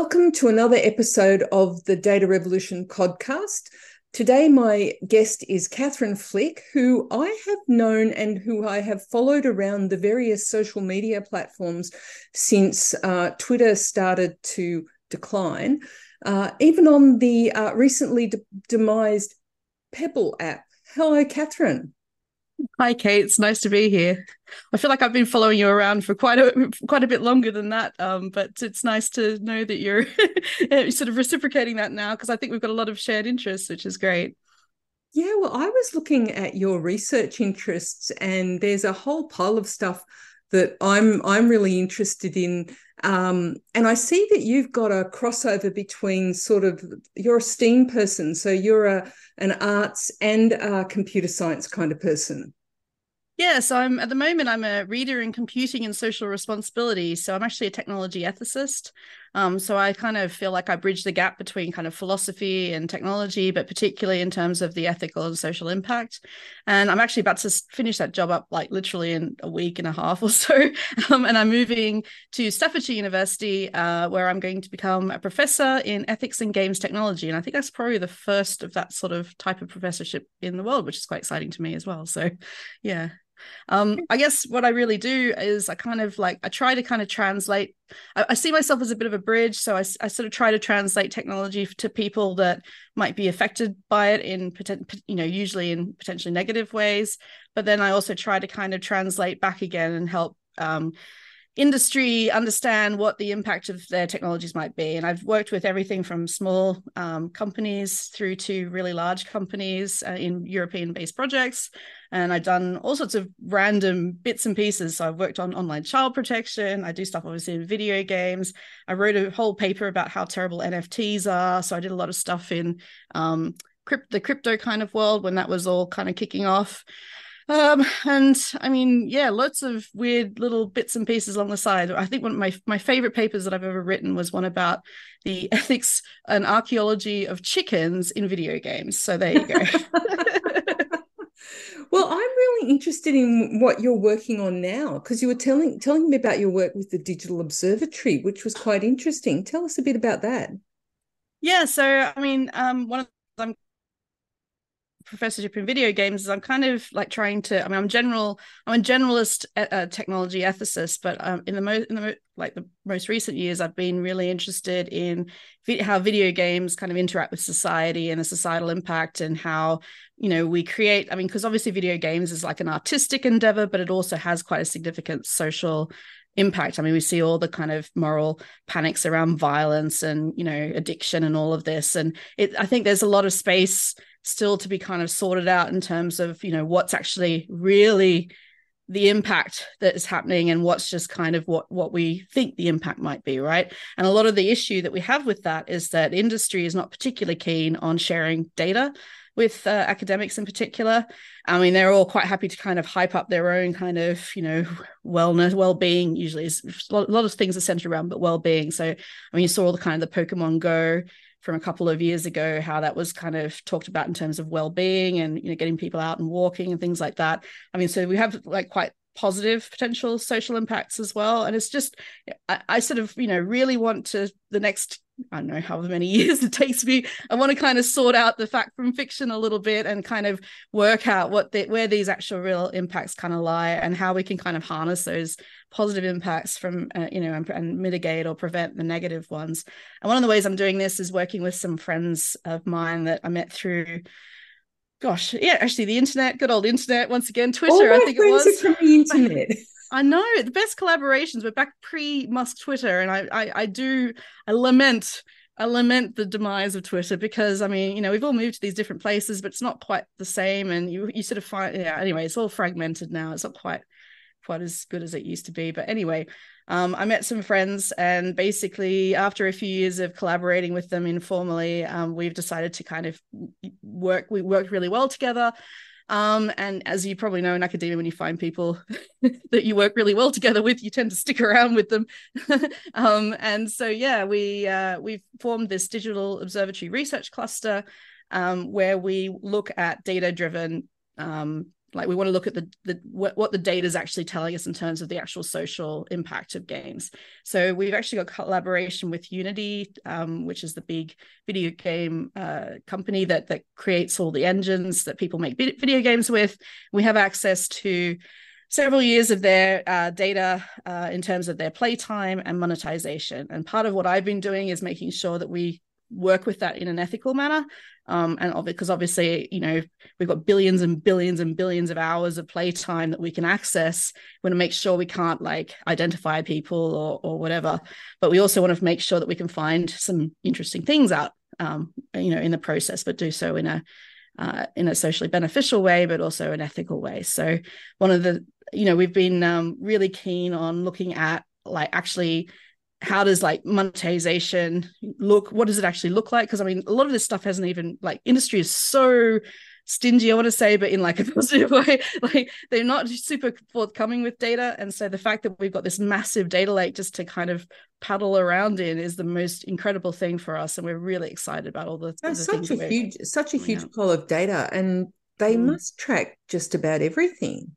Welcome to another episode of the Data Revolution podcast. Today, my guest is Catherine Flick, who I have known and who I have followed around the various social media platforms since uh, Twitter started to decline, uh, even on the uh, recently de- demised Pebble app. Hello, Catherine. Hi, Kate. It's nice to be here. I feel like I've been following you around for quite a quite a bit longer than that. Um, but it's nice to know that you're sort of reciprocating that now because I think we've got a lot of shared interests, which is great. Yeah, well, I was looking at your research interests, and there's a whole pile of stuff that I'm I'm really interested in. Um, and I see that you've got a crossover between sort of you're a STEAM person, so you're a an arts and a computer science kind of person. Yeah, so I'm at the moment I'm a reader in computing and social responsibility. So I'm actually a technology ethicist. Um, so I kind of feel like I bridge the gap between kind of philosophy and technology, but particularly in terms of the ethical and social impact. And I'm actually about to finish that job up like literally in a week and a half or so. Um, and I'm moving to Staffordshire University, uh, where I'm going to become a professor in ethics and games technology. And I think that's probably the first of that sort of type of professorship in the world, which is quite exciting to me as well. So, yeah. Um, I guess what I really do is I kind of like I try to kind of translate. I, I see myself as a bit of a bridge, so I, I, sort of try to translate technology to people that might be affected by it in you know usually in potentially negative ways. But then I also try to kind of translate back again and help um, industry understand what the impact of their technologies might be. And I've worked with everything from small um, companies through to really large companies uh, in European based projects. And I've done all sorts of random bits and pieces. So I've worked on online child protection. I do stuff obviously in video games. I wrote a whole paper about how terrible NFTs are. So I did a lot of stuff in um, crypt- the crypto kind of world when that was all kind of kicking off. Um, and I mean, yeah, lots of weird little bits and pieces along the side. I think one of my my favorite papers that I've ever written was one about the ethics and archaeology of chickens in video games. So there you go. well, I'm really interested in what you're working on now because you were telling telling me about your work with the Digital Observatory, which was quite interesting. Tell us a bit about that. Yeah, so I mean, um, one of professorship in video games is I'm kind of like trying to. I mean, I'm general. I'm a generalist uh, technology ethicist, but um, in the most in the mo- like the most recent years, I've been really interested in vi- how video games kind of interact with society and the societal impact, and how you know we create. I mean, because obviously video games is like an artistic endeavor, but it also has quite a significant social impact. I mean, we see all the kind of moral panics around violence and you know addiction and all of this, and it. I think there's a lot of space still to be kind of sorted out in terms of you know what's actually really the impact that is happening and what's just kind of what what we think the impact might be right and a lot of the issue that we have with that is that industry is not particularly keen on sharing data with uh, academics in particular. I mean they're all quite happy to kind of hype up their own kind of you know wellness well-being. Usually is a lot of things are centered around but well-being. So i mean you saw all the kind of the pokemon go from a couple of years ago how that was kind of talked about in terms of well-being and you know getting people out and walking and things like that. I mean so we have like quite positive potential social impacts as well. And it's just I, I, sort of you know really want to the next i don't know however many years it takes me i want to kind of sort out the fact from fiction a little bit and kind of work out what the, where these actual real impacts kind of lie and how we can kind of harness those positive impacts from uh, you know and, and, mitigate or prevent the negative ones. And one of the ways i'm doing this is working with some friends of mine that i met through gosh yeah actually the internet good old internet once again twitter i think it was from the internet I know the best collaborations were back pre Musk Twitter, and I, I, I do, I lament, I lament the demise of Twitter because I mean, you know, we've all moved to these different places, but it's not quite the same, and you, you sort of find, yeah. Anyway, it's all fragmented now. It's not quite quite as good as it used to be. But anyway, um, I met some friends, and basically, after a few years of collaborating with them informally, um, we've decided to kind of work. We worked really well together. Um, and as you probably know in academia, when you find people that you work really well together with, you tend to stick around with them. um, and so, yeah, we uh, we've formed this digital observatory research cluster um, where we look at data-driven um, like we want to look at the the what, what the data is actually telling us in terms of the actual social impact of games. So we've actually got collaboration with unity um, which is the big video game uh, company that that creates all the engines that people make video games with. We have access to several years of their uh, data uh, in terms of their playtime and monetization. And part of what i've been doing is making sure that we work with that in an ethical manner. Um, and because obviously, you know, we've got billions and billions and billions of hours of playtime that we can access. We want to make sure we can't like identify people or or whatever, but we also want to make sure that we can find some interesting things out, um, you know, in the process, but do so in a uh, in a socially beneficial way, but also an ethical way. So one of the, you know, we've been um, really keen on looking at like actually how does like monetization look? What does it actually look like? Because i mean a lot of this stuff hasn't even like industry is so stingy i want to say but in like a positive way. Like they're not super forthcoming with data and so the fact that we've got this massive data lake just to kind of paddle around in is the most incredible thing for us and we're really excited about all the, the such a huge such a huge pile of data and they mm. must track just about everything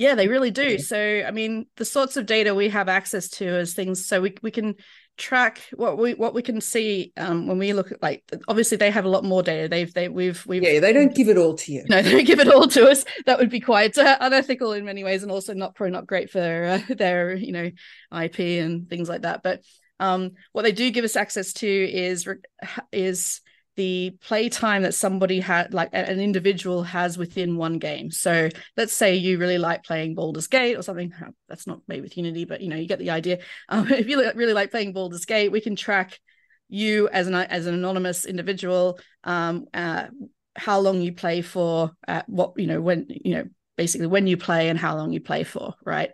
yeah, they really do. So, I mean, the sorts of data we have access to is things so we we can track what we what we can see um, when we look at like obviously they have a lot more data. They've they we've we've yeah they don't give it all to you. No, they don't give it all to us. That would be quite uh, unethical in many ways, and also not probably not great for uh, their you know IP and things like that. But um, what they do give us access to is is the playtime that somebody had like an individual has within one game. So let's say you really like playing Baldur's Gate or something. That's not made with unity but you know you get the idea. Um, if you really like playing Baldur's Gate we can track you as an as an anonymous individual um, uh, how long you play for uh, what you know when you know basically when you play and how long you play for right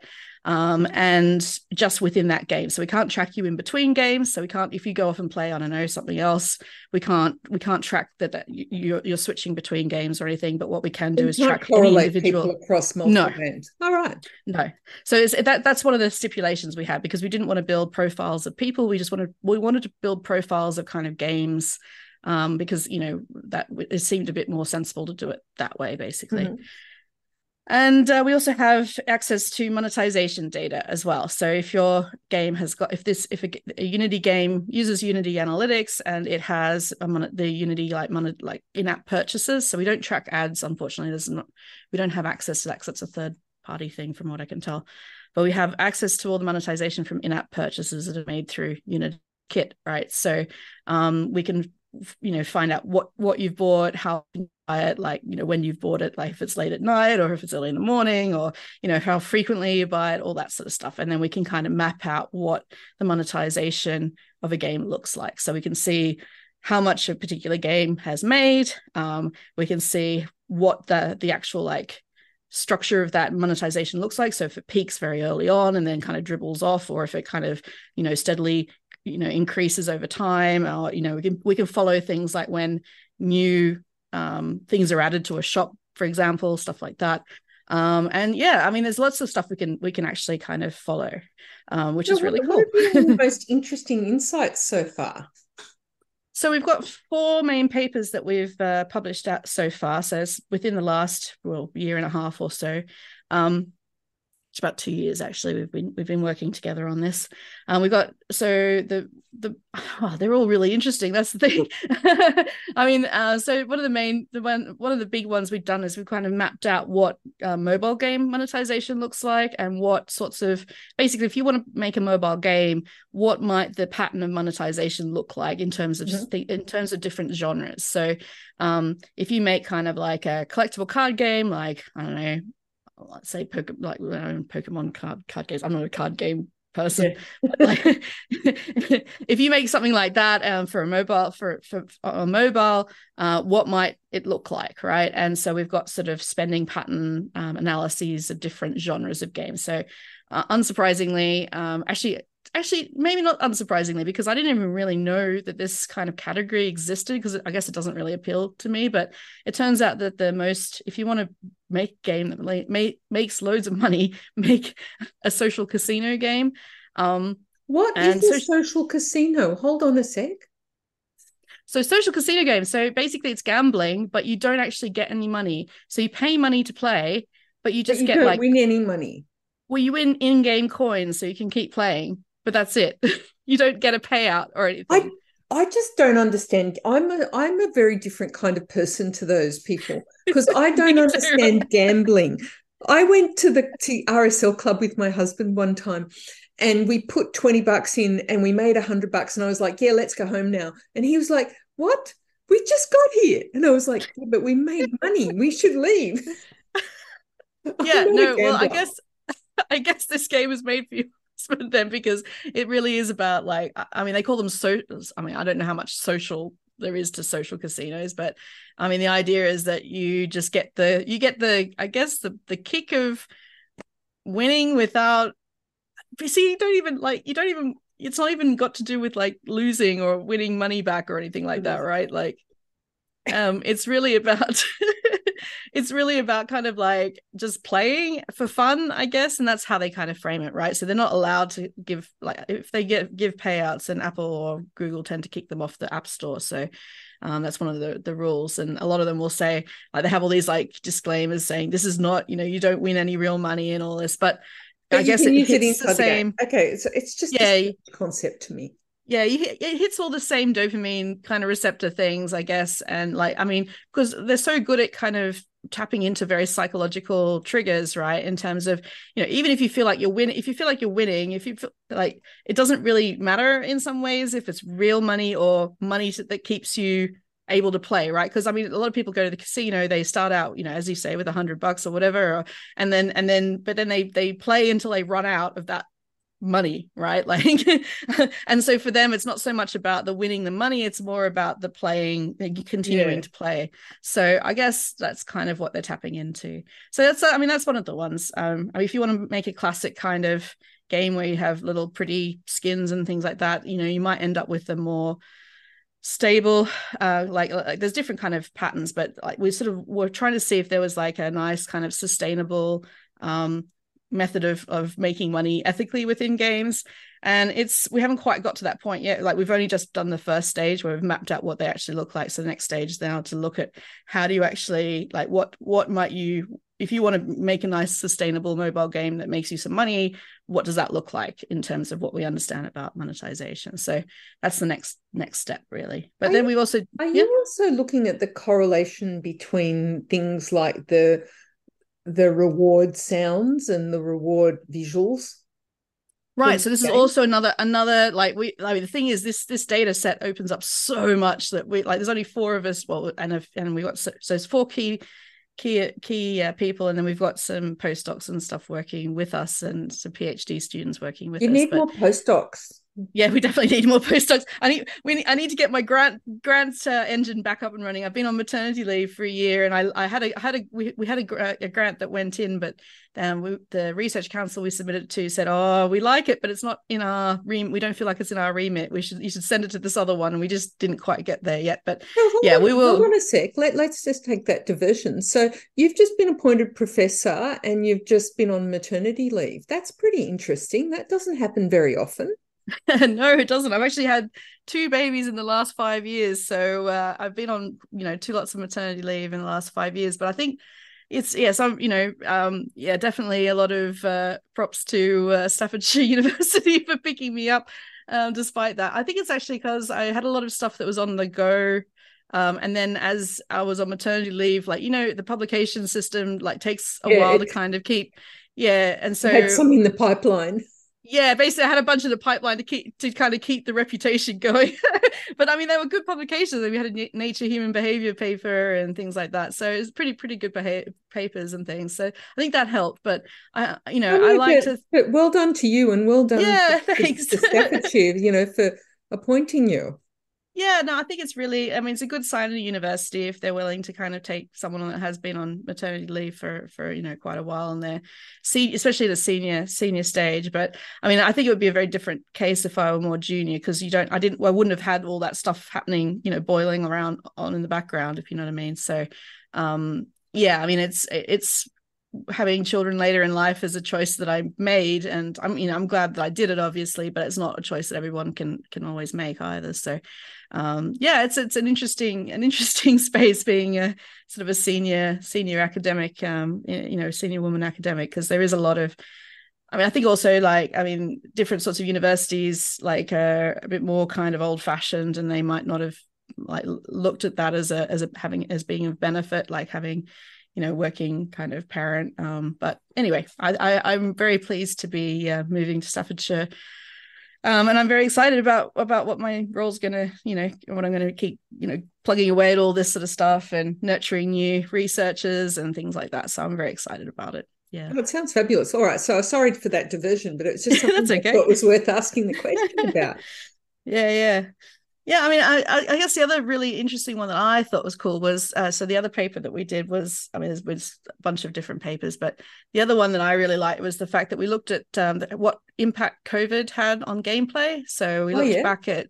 um, and just within that game. So we can't track you in between games. So we can't if you go off and play I don't know something else. We can't we can't track that, that you're you're switching between games or anything. But what we can do is track correlate people across multiple no. games. All right, no. So it's, that that's one of the stipulations we had because we didn't want to build profiles of people. We just wanted we wanted to build profiles of kind of games. Um, because you know that it seemed a bit more sensible to do it that way, basically. Mm-hmm. And uh, we also have access to monetization data as well. So if your game has got, if this, if a, a Unity game uses Unity Analytics and it has mon- the Unity like mon- like in-app purchases, so we don't track ads. Unfortunately, there's not, we don't have access to that because it's a third party thing from what I can tell. But we have access to all the monetization from in-app purchases that are made through Unity Kit, right? So um, we can you know find out what what you've bought how you buy it like you know when you've bought it like if it's late at night or if it's early in the morning or you know how frequently you buy it all that sort of stuff. And then we can kind of map out what the monetization of a game looks like. So we can see how much a particular game has made. Um, we can see what the the actual like structure of that monetization looks like. So if it peaks very early on and then kind of dribbles off or if it kind of you know steadily you know increases over time or you know we can we can follow things like when new um, things are added to a shop for example stuff like that. Um, and yeah i mean there's lots of stuff we can we can actually kind of follow um, which is really what, cool. what the most interesting insights so far? So we've got four main papers that we've uh, published out so far so it's within the last well year and a half or so. Um, it's about two years actually we've been we've been working together on this. Um we've got so the the oh, they're all really interesting that's the thing. I mean uh so one of the main the one one of the big ones we've done is we've kind of mapped out what uh, mobile game monetization looks like and what sorts of basically if you want to make a mobile game what might the pattern of monetization look like in terms of mm-hmm. just the, in terms of different genres? So um if you make kind of like a collectible card game like i don't know let's say Pokemon, like Pokemon card card games. I'm not a card game person. Yeah. like, if you make something like that um, for a mobile for for a mobile, uh, what might it look like, right? And so we've got sort of spending pattern um, analyses of different genres of games. So, uh, unsurprisingly, um, actually, actually maybe not unsurprisingly because i didn't even really know that this kind of category existed because i guess it doesn't really appeal to me but it turns out that the most if you want to make a game that make, makes loads of money make a social casino game um what is a so- social casino hold on a sec So social casino games. So basically, it's gambling, but you don't actually get any money. So you pay money to play, but you just but you get don't like win any money. well, you win in-game coins, so you can keep playing, but that's it. you don't get a payout or anything. I I just don't understand. I'm a I'm a very different kind of person to those people because I don't understand gambling. I went to the to RSL club with my husband one time and we put 20 bucks in and we made 100 bucks and I was like, "Yeah, let's go home now." And he was like, "What? We just got here." And I was like, yeah, "But we made money. We should leave." Yeah, no, well, I guess I guess this game is made for you husband then because it really is about like I- I mean they call them so I mean I don't know how much social there is to social casinos but I mean the idea is that you just get the you get the I guess the the kick of winning without you see you don't even like you don't even it's not even got to do with like losing or winning money back or anything like that right? Like um it's really about it's really about kind of like just playing for fun i guess and that's how they kind of frame it right so they're not allowed to give like if they get give payouts then apple or google tend to kick them off the app store so um, that's one of the the rules and a lot of them will say like they have all these like disclaimers saying this is not you know you don't win any real money and all this but, But i guess it use it hits inside the same the. Okay, so it's just Yeah. a concept to me. yeah it hits all the same dopamine kind of receptor things i guess and like i mean because they're so good at kind of tapping into very psychological triggers right? In terms of you know even if you feel like you're winning if you feel like you're winning if you feel like it doesn't really matter in some ways if it's real money or money that keeps you able to play right? Because i mean a lot of people go to the casino they start out you know as you say with a hundred bucks or whatever or, and then and then but then they they play until they run out of that money right? Like and so for them it's not so much about the winning the money it's more about the playing continuing Yeah. to play. So i guess that's kind of what they're tapping into. So that's i mean that's one of the ones. Um I mean, if you want to make a classic kind of game where you have little pretty skins and things like that you know you might end up with a more stable uh like, like there's different kind of patterns but like we sort of were trying to see if there was like a nice kind of sustainable um method of of making money ethically within games. And it's we haven't quite got to that point yet. Like we've only just done the first stage where we've mapped out what they actually look like. So the next stage is now to look at how do you actually like what what might you if you want to make a nice sustainable mobile game that makes you some money what does that look like in terms of what we understand about monetization? So that's the next next step really. But Are then you- we also Are yeah. you also looking at the correlation between things like the the reward sounds and the reward visuals? right so this is also another another like we i mean the thing is this this data set opens up so much that we like there's only four of us well and if, and we got so, so it's four key key key uh, people and then we've got some postdocs and stuff working with us and some phd students working with us. You need but- more postdocs. Yeah we definitely need more postdocs i need we i need to get my grant grant uh, engine back up and running i've been on maternity leave for a year and i i had a I had a we, we had a, a grant that went in but um we, the research council we submitted it to said oh we like it but it's not in our rem we don't feel like it's in our remit we should you should send it to this other one and we just didn't quite get there yet but No, Yeah, on- we will- Hold on a sec. Let, let's just take that diversion. So you've just been appointed professor and you've just been on maternity leave. That's pretty interesting. That doesn't happen very often. no, it doesn't. I've actually had two babies in the last five years. So uh, I've been on, you know, two lots of maternity leave in the last five years. But I think it's yeah, some you know, um, yeah, definitely a lot of uh, props to uh, Staffordshire University for picking me up. Um, despite that, I think it's actually because I had a lot of stuff that was on the go. Um, and then as I was on maternity leave, like you know, the publication system like takes a Yeah, while to kind of keep, yeah, and so had some in the pipeline. Yeah basically i had a bunch in the pipeline to keep to kind of keep the reputation going. But i mean they were good publications. We had a nature human behavior paper and things like that. So it's pretty pretty good beha- papers and things. So i think that helped. But i you know Oh, i like to but well done to you and well done Yeah, to, to- thanks. to Staffordshire, you know, for appointing you. Yeah no i think it's really i mean it's a good sign of a university if they're willing to kind of take someone that has been on maternity leave for for you know quite a while and they're see especially the senior senior stage but i mean i think it would be a very different case if i were more junior because you don't i didn't i wouldn't have had all that stuff happening you know boiling around on in the background if you know what i mean so um yeah i mean it's it's having children later in life is a choice that I made, and I'm you know I'm glad that I did it, obviously, but it's not a choice that everyone can can always make either. So, um, yeah, it's it's an interesting an interesting space being a sort of a senior senior academic, um, you know, senior woman academic because there is a lot of I mean, I think also like I mean, different sorts of universities like are a bit more kind of old fashioned, and they might not have like looked at that as a as a having as being of benefit, like having you know working kind of parent. Um, but anyway, I, I am very pleased to be uh, moving to Staffordshire. Um, and I'm very excited about about what my role's gonna, you know, what I'm gonna keep, you know, plugging away at all this sort of stuff and nurturing new researchers and things like that. So I'm very excited about it. Yeah. Oh, it sounds fabulous. All right. So sorry for that division, but it's just something That's okay. I thought was worth asking the question about. Yeah yeah yeah i mean I, I guess the other really interesting one that i thought was cool was uh, so the other paper that we did was i mean there's, there's a bunch of different papers but the other one that i really liked was the fact that we looked at um, the, what impact covid had on gameplay so we oh, looked oh, yeah. back at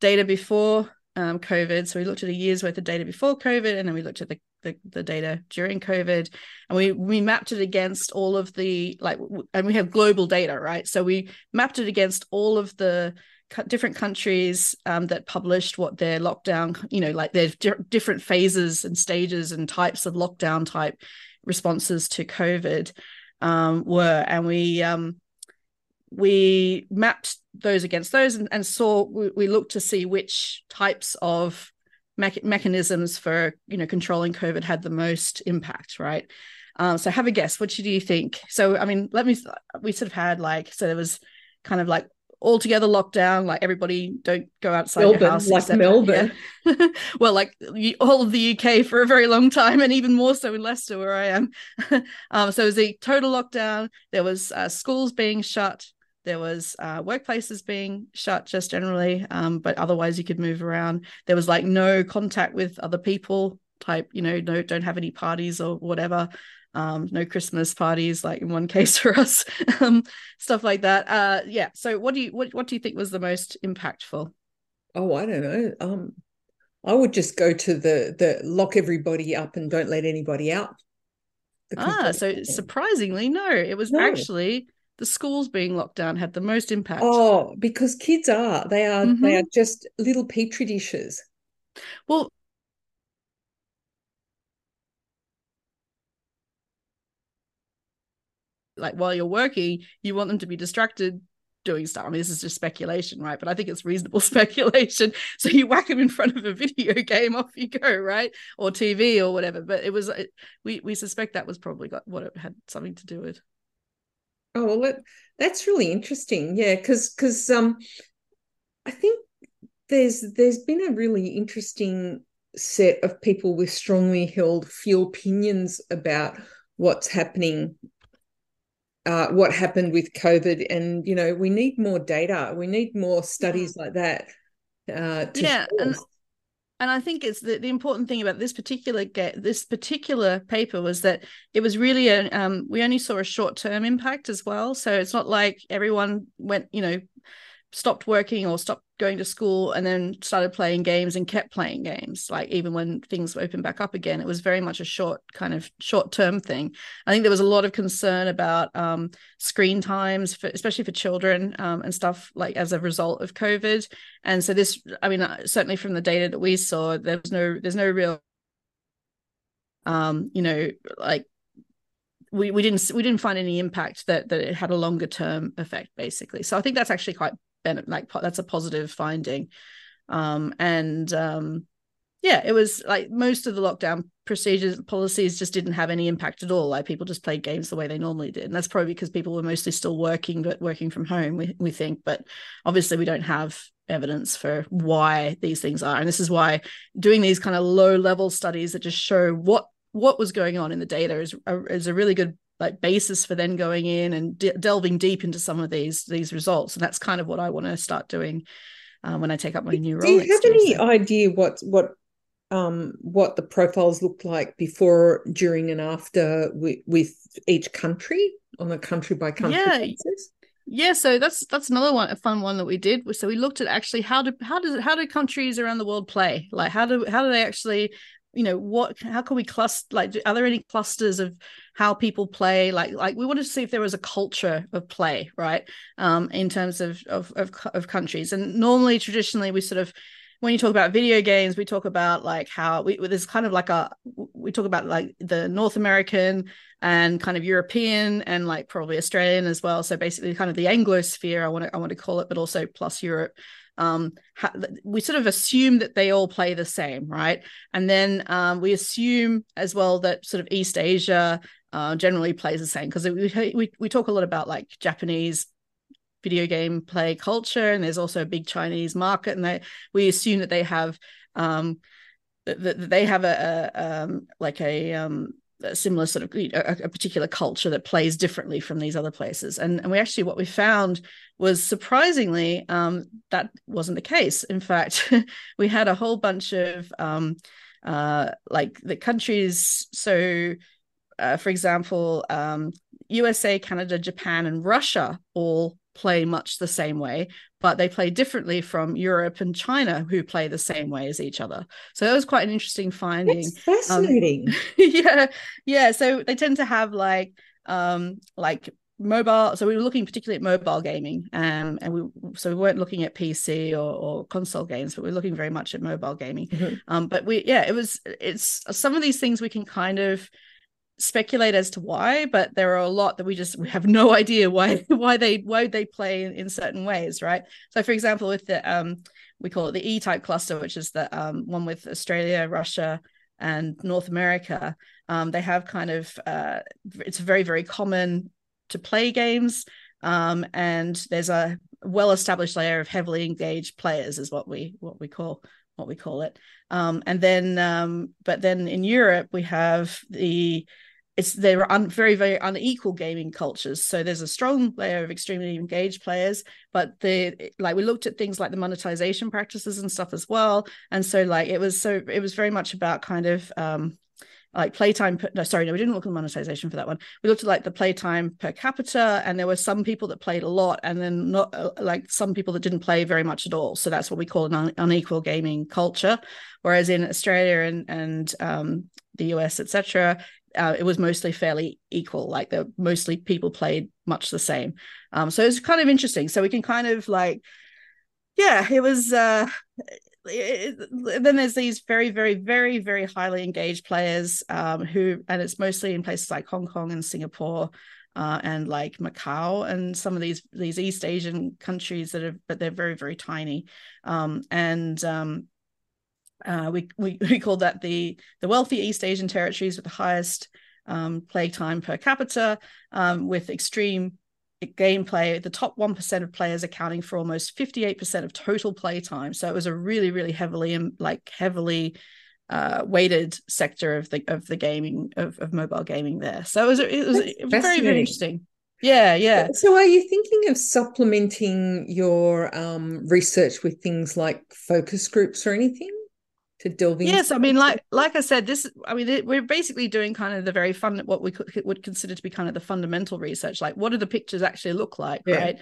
data before um, COVID. So we looked at a year's worth of data before COVID, and then we looked at the, the, the data during COVID, and we we mapped it against all of the like, and we have global data, right? So we mapped it against all of the different countries um, that published what their lockdown, you know, like their di- different phases and stages and types of lockdown type responses to COVID um, were, and we um, we mapped those against those and, and saw we, we, looked to see which types of me- mechanisms for you know controlling covid had the most impact right? Um, so have a guess. What do you think? So i mean let me we sort of had like so there was kind of like all together lockdown like everybody don't go outside Melbourne, your house like except, melbourne yeah. well like all of the uk for a very long time and even more so in leicester where i am um, so it was a total lockdown there was uh, schools being shut there was uh, workplaces being shut just generally, um, but otherwise you could move around. There was like no contact with other people type, you know, no, don't have any parties or whatever. Um, no Christmas parties, like in one case for us, um, stuff like that. Uh, yeah. So, what do you what what do you think was the most impactful? Oh, I don't know. Um, I would just go to the the lock everybody up and don't let anybody out. Ah, so surprisingly, no, it was no. actually the schools being locked down had the most impact. Oh, because kids are they are mm-hmm. they are just little petri dishes. Well, like while you're working, you want them to be distracted doing stuff. I mean, this is just speculation, right? But I think it's reasonable speculation. So you whack them in front of a video game, off you go, right? Or TV or whatever. But it was it, we we suspect that was probably got what it had something to do with. Oh well, that, that's really interesting. Yeah, because because um, I think there's there's been a really interesting set of people with strongly held few opinions about what's happening uh, what happened with COVID. And, you know, we need more data. We need more studies like that. Uh, yeah. And, and I think it's the, the important thing about this particular get this particular paper was that it was really a um, we only saw a short term impact as well. So it's not like everyone went you know stopped working or stopped going to school and then started playing games and kept playing games like even when things opened back up again it was very much a short kind of short term thing. I think there was a lot of concern about um, screen times for, especially for children um, and stuff like as a result of covid. And so this i mean uh, certainly from the data that we saw there's no there's no real um you know like we, we didn't we didn't find any impact that that it had a longer term effect basically. So i think that's actually quite like that's a positive finding. Um and um yeah it was like most of the lockdown procedures policies just didn't have any impact at all. Like people just played games the way they normally did. And that's probably because people were mostly still working but working from home we, we think. But obviously we don't have evidence for why these things are. And this is why doing these kind of low level studies that just show what what was going on in the data is is a really good like basis for then going in and de- delving deep into some of these these results and that's kind of what i want to start doing um, when i take up my new role do you have any so. idea what what um, what the profiles looked like before during and after with, with each country on a country by country yeah. basis yeah, so that's that's another one, a fun one that we did. So we looked at actually how do how does how do countries around the world play? Like how do how do they actually you know what how can we cluster like are there any clusters of how people play like like we wanted to see if there was a culture of play right um in terms of of of, of countries and normally traditionally we sort of when you talk about video games, we talk about like how we there's kind of like a we talk about like the North American and kind of European and like probably Australian as well. So basically, kind of the Anglosphere, I want to I want to call it, but also plus Europe. Um, ha- we sort of assume that they all play the same, right? And then um, we assume as well that sort of East Asia uh, generally plays the same because we, we we talk a lot about like Japanese video game play culture and there's also a big chinese market and they we assume that they have um that, that they have a, a um like a um a similar sort of a, a, particular culture that plays differently from these other places. And, and we actually what we found was surprisingly um, that wasn't the case. In fact we had a whole bunch of um, uh, like the countries so uh, for example um, usa canada japan and russia all play much the same way, but they play differently from Europe and China, who play the same way as each other. So that was quite an interesting finding. That's fascinating. Um, yeah, yeah. So they tend to have like um like mobile so we were looking particularly at mobile gaming um, and we so we weren't looking at pc or, or console games but we are looking very much at mobile gaming mm-hmm. um, but we yeah it was it's some of these things we can kind of speculate as to why, but there are a lot that we just we have no idea why why they why they play in, in certain ways, right? So, for example, with the um, we call it the E-type cluster, which is the um, one with Australia, Russia, and North America. Um, they have kind of uh, it's very very common to play games, um, and there's a well-established layer of heavily engaged players, is what we what we call what we call it. Um, and then, um, but then in Europe, we have the it's they're un, very very unequal gaming cultures. So there's a strong layer of extremely engaged players but the like we looked at things like the monetization practices and stuff as well. And so like it was so it was very much about kind of um like playtime no sorry no we didn't look at monetization for that one. We looked at like the playtime per capita and there were some people that played a lot and then not uh, like some people that didn't play very much at all. So that's what we call an un- unequal gaming culture. Whereas in australia and and um, the us etc uh, it was mostly fairly equal. Like the mostly people played much the same. Um, so it's kind of interesting. So we can kind of like, yeah, it was. Uh, it, then there's these very, very, very, very highly engaged players um, who, and it's mostly in places like Hong Kong and Singapore. Uh, and like Macau and some of these these East Asian countries that are, but they're very very tiny, um, and um, uh, we, we we call that the the wealthy East Asian territories with the highest um, play time per capita, um, with extreme gameplay. The top one percent of players accounting for almost fifty eight percent of total play time. So it was a really really heavily like heavily uh, weighted sector of the of the gaming of, of mobile gaming there. So it was it was, it was very very interesting. Yeah, yeah. So, are you thinking of supplementing your um, research with things like focus groups or anything? To delve into yes i mean like like i said this i mean we're basically doing kind of the very fun what we could, would consider to be kind of the fundamental research like what do the pictures actually look like yeah. right?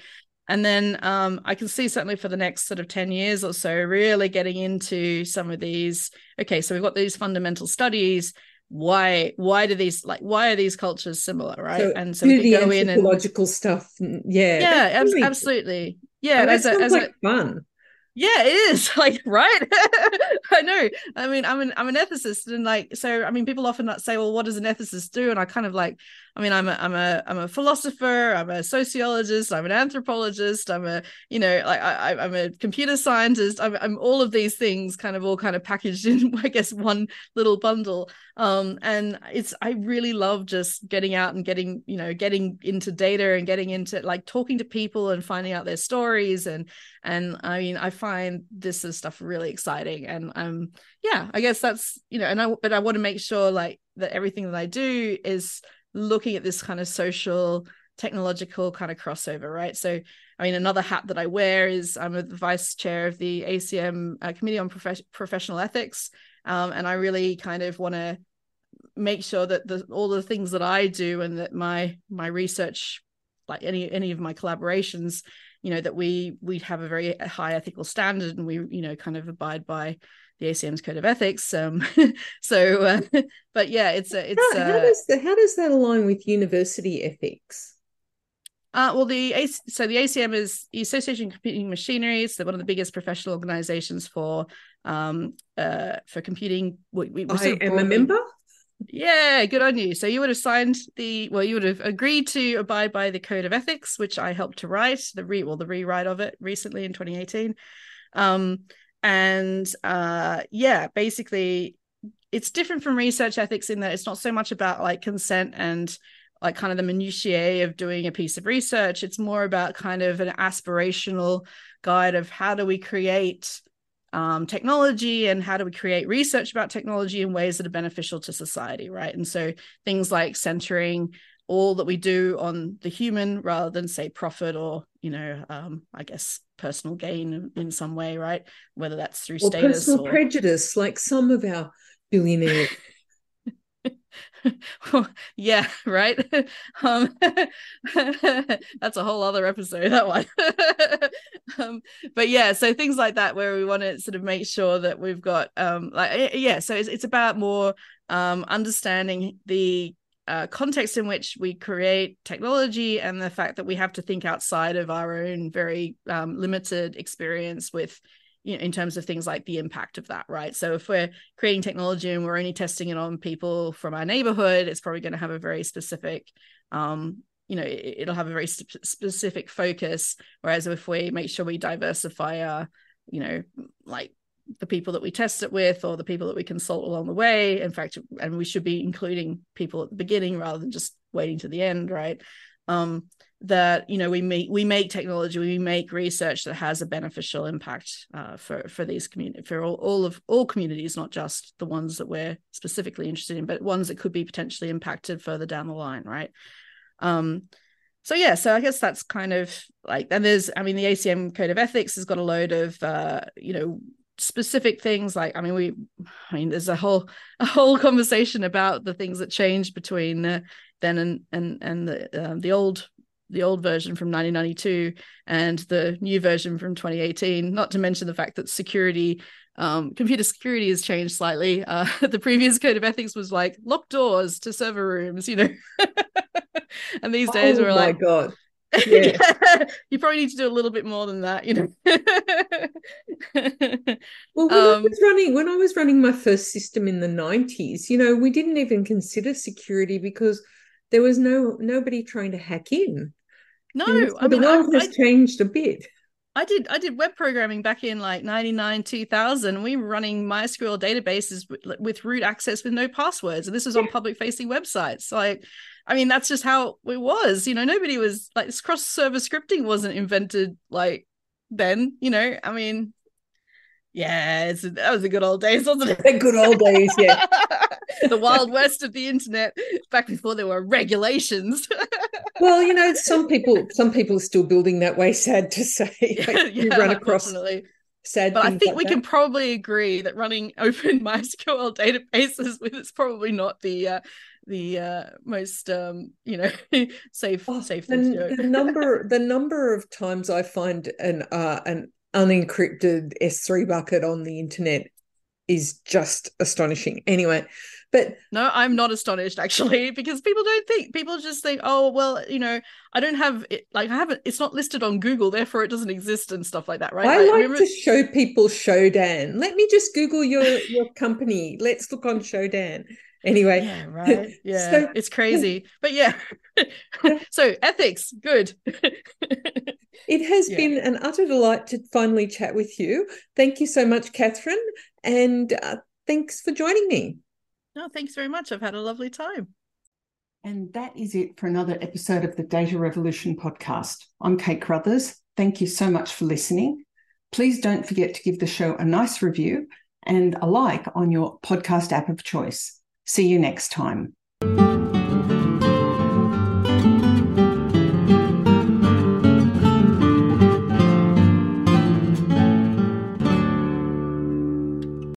And then um, i can see certainly for the next sort of 10 years or so really getting into some of these okay so we've got these fundamental studies. Why why do these like why are these cultures similar right? So and so we go in and logical stuff yeah yeah ab- absolutely. Yeah oh, as, a, as like a, fun yeah it is. Like right? I know. I mean i'm an i'm an ethicist and like so i mean people often uh, say well what does an ethicist do? And i kind of like I mean, I'm a I'm a I'm a philosopher. I'm a sociologist. I'm an anthropologist. I'm a you know like I I'm a computer scientist. I'm I'm all of these things kind of all kind of packaged in I guess one little bundle. Um, and it's I really love just getting out and getting you know getting into data and getting into like talking to people and finding out their stories and and I mean I find this is stuff really exciting and um yeah I guess that's you know and I but I want to make sure like that everything that I do is looking at this kind of social technological kind of crossover right? So i mean another hat that i wear is i'm a vice chair of the acm uh, committee on Profe- professional ethics. Um, and i really kind of want to make sure that the, all the things that i do and that my my research like any any of my collaborations you know that we we have a very high ethical standard and we you know kind of abide by the ACM's code of ethics. Um, so, uh, but yeah, it's a it's how, how does the, how does that align with university ethics? Uh, well, the so the ACM is the Association of Computing Machinery. It's one of the biggest professional organizations for um uh for computing. We, we I am a member. Yeah, good on you. So you would have signed the well, you would have agreed to abide by the code of ethics, which I helped to write the re well the rewrite of it recently in 2018. Um, and uh, yeah, basically, it's different from research ethics in that it's not so much about like consent and like kind of the minutiae of doing a piece of research. It's more about kind of an aspirational guide of how do we create um, technology and how do we create research about technology in ways that are beneficial to society, right? And so things like centering all that we do on the human rather than say profit or you know um, i guess personal gain in some way right whether that's through or status personal or prejudice like some of our billionaires yeah, right. um, that's a whole other episode. That one. um, but yeah, so things like that where we want to sort of make sure that we've got um, like yeah. So it's it's about more um, understanding the uh, context in which we create technology and the fact that we have to think outside of our own very um, limited experience with you know, in terms of things like the impact of that, right? So if we're creating technology and we're only testing it on people from our neighborhood, it's probably going to have a very specific, um, you know, it, will have a very sp- specific focus. Whereas if we make sure we diversify our, you know, like the people that we test it with or the people that we consult along the way, in fact, and we should be including people at the beginning rather than just waiting to the end, right? Um, that you know we make we make technology we make research that has a beneficial impact uh, for for these community for all, all of all communities not just the ones that we're specifically interested in but ones that could be potentially impacted further down the line right um so yeah so i guess that's kind of like and there's i mean the acm code of ethics has got a load of uh you know specific things like i mean we i mean there's a whole a whole conversation about the things that changed between uh, then and and and the uh, the old the old version from 1992 and the new version from 2018 not to mention the fact that security um, computer security has changed slightly. Uh, the previous code of ethics was like lock doors to server rooms you know? And these days oh we're like god yeah. you probably need to do a little bit more than that you know. Well when um, i was running when i was running my first system in the 90s you know we didn't even consider security because there was no nobody trying to hack in. No, I mean, the world I, has I, changed a bit. I did I did web programming back in like 99 2000 we were running MySQL databases with, with root access with no passwords and this was on public facing websites. Like I mean that's just how it was you know nobody was like this cross server scripting wasn't invented like then you know I mean yeah, that was the good old days, wasn't it? The good old days, yeah. the wild west of the internet, back before there were regulations. well, you know, some people, some people are still building that way. Sad to say, like yeah, you run across sad. But I think like we that. can probably agree that running open MySQL databases with it's probably not the uh, the uh, most um, you know safe oh, safe thing the, the number the number of times I find an uh, an unencrypted S3 bucket on the internet is just astonishing. Anyway, but no, I'm not astonished actually because people don't think people just think, oh well, you know, I don't have it like I haven't it's not listed on Google, therefore it doesn't exist and stuff like that, right? I like, like remember... to show people Shodan. Let me just Google your your company. Let's look on Shodan. Anyway, yeah, right. Yeah, so, it's crazy, but yeah. so ethics, good. it has yeah. been an utter delight to finally chat with you. Thank you so much, Catherine, and uh, thanks for joining me. No, thanks very much. I've had a lovely time. And that is it for another episode of the Data Revolution podcast. I'm Kate Carruthers. Thank you so much for listening. Please don't forget to give the show a nice review and a like on your podcast app of choice. See you next time.